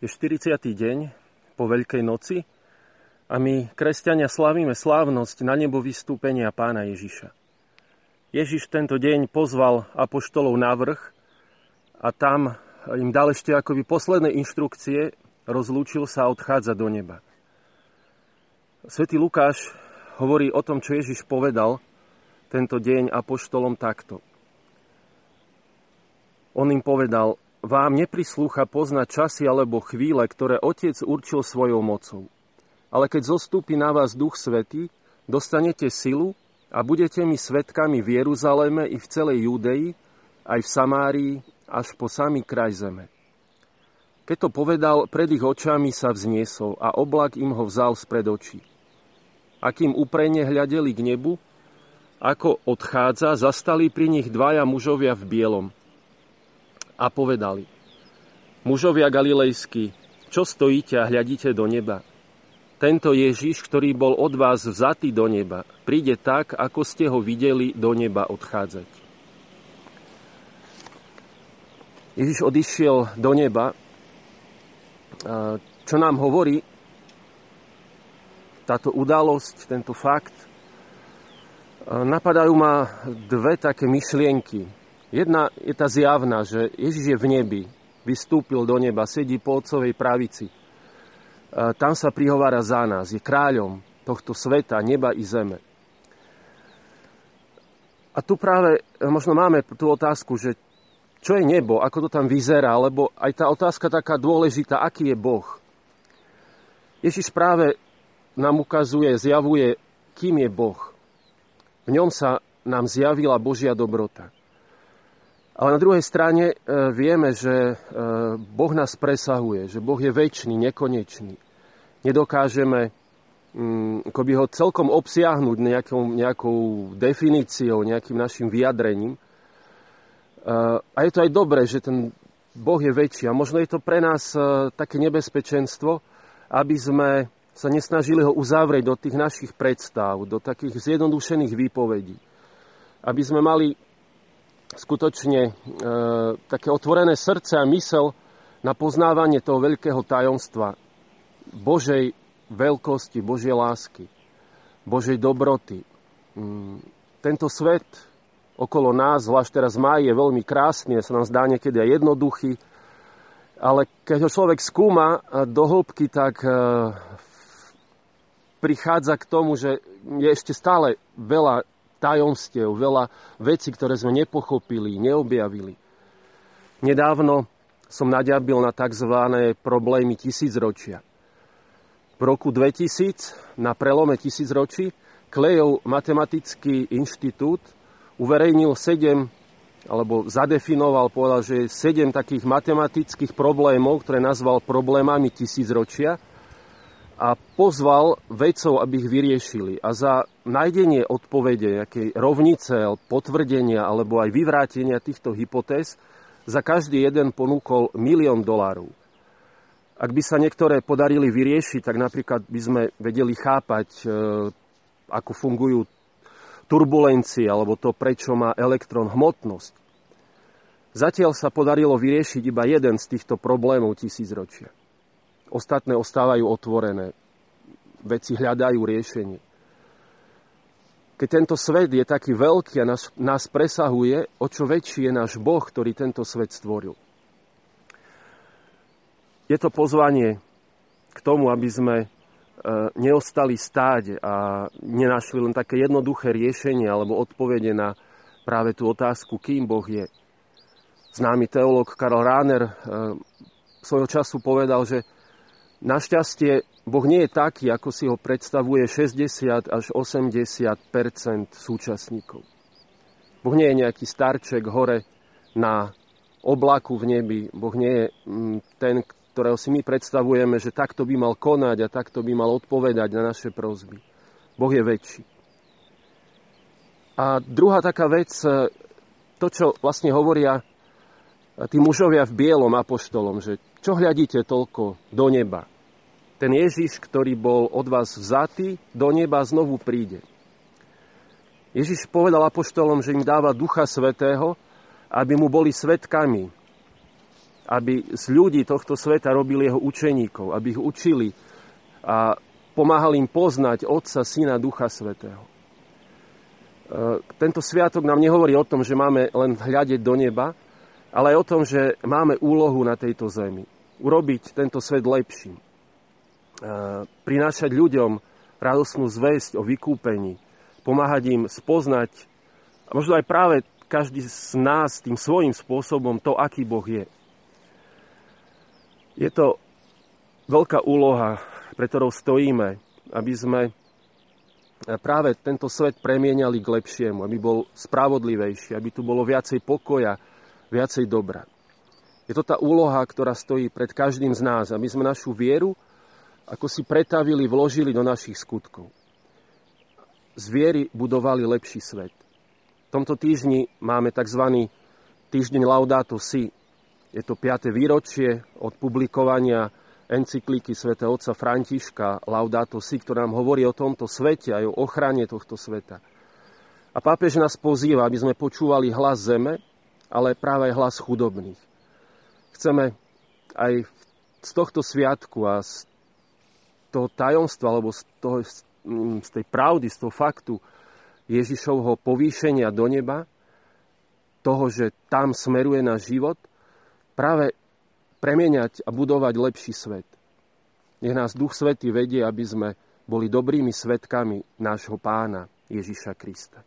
Je 40. deň po Veľkej noci a my, kresťania, slávime slávnosť na nebo vystúpenia pána Ježiša. Ježiš tento deň pozval apoštolov na vrch a tam im dal ešte akoby posledné inštrukcie, rozlúčil sa a odchádza do neba. Svetý Lukáš hovorí o tom, čo Ježiš povedal tento deň apoštolom takto. On im povedal, vám neprislúcha poznať časy alebo chvíle, ktoré Otec určil svojou mocou. Ale keď zostúpi na vás Duch Svetý, dostanete silu a budete mi svetkami v Jeruzaleme i v celej Júdei, aj v Samárii, až po samý kraj zeme. Keď to povedal, pred ich očami sa vzniesol a oblak im ho vzal spred očí. Akým uprene hľadeli k nebu, ako odchádza, zastali pri nich dvaja mužovia v bielom – a povedali Mužovia galilejskí, čo stojíte a hľadíte do neba? Tento Ježiš, ktorý bol od vás vzatý do neba, príde tak, ako ste ho videli do neba odchádzať. Ježiš odišiel do neba, čo nám hovorí táto udalosť, tento fakt. Napadajú ma dve také myšlienky, Jedna je tá zjavná, že Ježiš je v nebi, vystúpil do neba, sedí po otcovej pravici. Tam sa prihovára za nás, je kráľom tohto sveta, neba i zeme. A tu práve možno máme tú otázku, že čo je nebo, ako to tam vyzerá, lebo aj tá otázka taká dôležitá, aký je Boh. Ježiš práve nám ukazuje, zjavuje, kým je Boh. V ňom sa nám zjavila Božia dobrota. Ale na druhej strane e, vieme, že e, Boh nás presahuje, že Boh je väčší, nekonečný. Nedokážeme mm, ako by ho celkom obsiahnuť nejakou, nejakou definíciou, nejakým našim vyjadrením. E, a je to aj dobré, že ten Boh je väčší. A možno je to pre nás také nebezpečenstvo, aby sme sa nesnažili ho uzavrieť do tých našich predstav, do takých zjednodušených výpovedí. Aby sme mali skutočne e, také otvorené srdce a mysel na poznávanie toho veľkého tajomstva Božej veľkosti, Božej lásky, Božej dobroty. Mm, tento svet okolo nás, zvlášť teraz maj, je veľmi krásny, sa nám zdá niekedy aj jednoduchý, ale keď ho človek skúma do hĺbky, tak e, prichádza k tomu, že je ešte stále veľa tajomstiev, veľa vecí, ktoré sme nepochopili, neobjavili. Nedávno som naďabil na tzv. problémy tisícročia. V roku 2000, na prelome tisícročí, Klejov matematický inštitút uverejnil 7 alebo zadefinoval, povedal, že 7 takých matematických problémov, ktoré nazval problémami tisícročia – a pozval vedcov, aby ich vyriešili. A za nájdenie odpovede, nejakej rovnice, potvrdenia alebo aj vyvrátenia týchto hypotéz za každý jeden ponúkol milión dolárov. Ak by sa niektoré podarili vyriešiť, tak napríklad by sme vedeli chápať, e, ako fungujú turbulencie alebo to, prečo má elektrón hmotnosť. Zatiaľ sa podarilo vyriešiť iba jeden z týchto problémov tisícročia. Ostatné ostávajú otvorené. Veci hľadajú riešenie. Keď tento svet je taký veľký a nás, nás presahuje, o čo väčší je náš Boh, ktorý tento svet stvoril. Je to pozvanie k tomu, aby sme e, neostali stáť a nenašli len také jednoduché riešenie alebo odpovede na práve tú otázku, kým Boh je. Známy teológ Karl Rahner e, svojho času povedal, že Našťastie Boh nie je taký, ako si ho predstavuje 60 až 80% súčasníkov. Boh nie je nejaký starček hore na oblaku v nebi. Boh nie je mm, ten, ktorého si my predstavujeme, že takto by mal konať a takto by mal odpovedať na naše prozby. Boh je väčší. A druhá taká vec, e, to, čo vlastne hovoria tí mužovia v bielom apoštolom, že čo hľadíte toľko do neba? Ten Ježiš, ktorý bol od vás vzatý, do neba znovu príde. Ježiš povedal apoštolom, že im dáva Ducha Svetého, aby mu boli svetkami. aby z ľudí tohto sveta robili jeho učeníkov, aby ich učili a pomáhali im poznať Otca, Syna, Ducha Svetého. E, tento sviatok nám nehovorí o tom, že máme len hľadiť do neba, ale aj o tom, že máme úlohu na tejto zemi. Urobiť tento svet lepším. E, prinášať ľuďom radosnú zväzť o vykúpení. Pomáhať im spoznať, a možno aj práve každý z nás tým svojím spôsobom to, aký Boh je. Je to veľká úloha pre ktorou stojíme, aby sme práve tento svet premieniali k lepšiemu, aby bol spravodlivejší, aby tu bolo viacej pokoja, viacej dobra. Je to tá úloha, ktorá stojí pred každým z nás, aby sme našu vieru ako si pretavili, vložili do našich skutkov. Z viery budovali lepší svet. V tomto týždni máme tzv. týždeň Laudato Si. Je to 5. výročie od publikovania encyklíky svätého otca Františka Laudato Si, ktorá nám hovorí o tomto svete aj o ochrane tohto sveta. A pápež nás pozýva, aby sme počúvali hlas zeme, ale práve aj hlas chudobných. Chceme aj z tohto sviatku a z toho tajomstva, alebo z, toho, z tej pravdy, z toho faktu Ježišovho povýšenia do neba, toho, že tam smeruje náš život, práve premieňať a budovať lepší svet. Nech nás Duch Svetý vedie, aby sme boli dobrými svetkami nášho pána Ježiša Krista.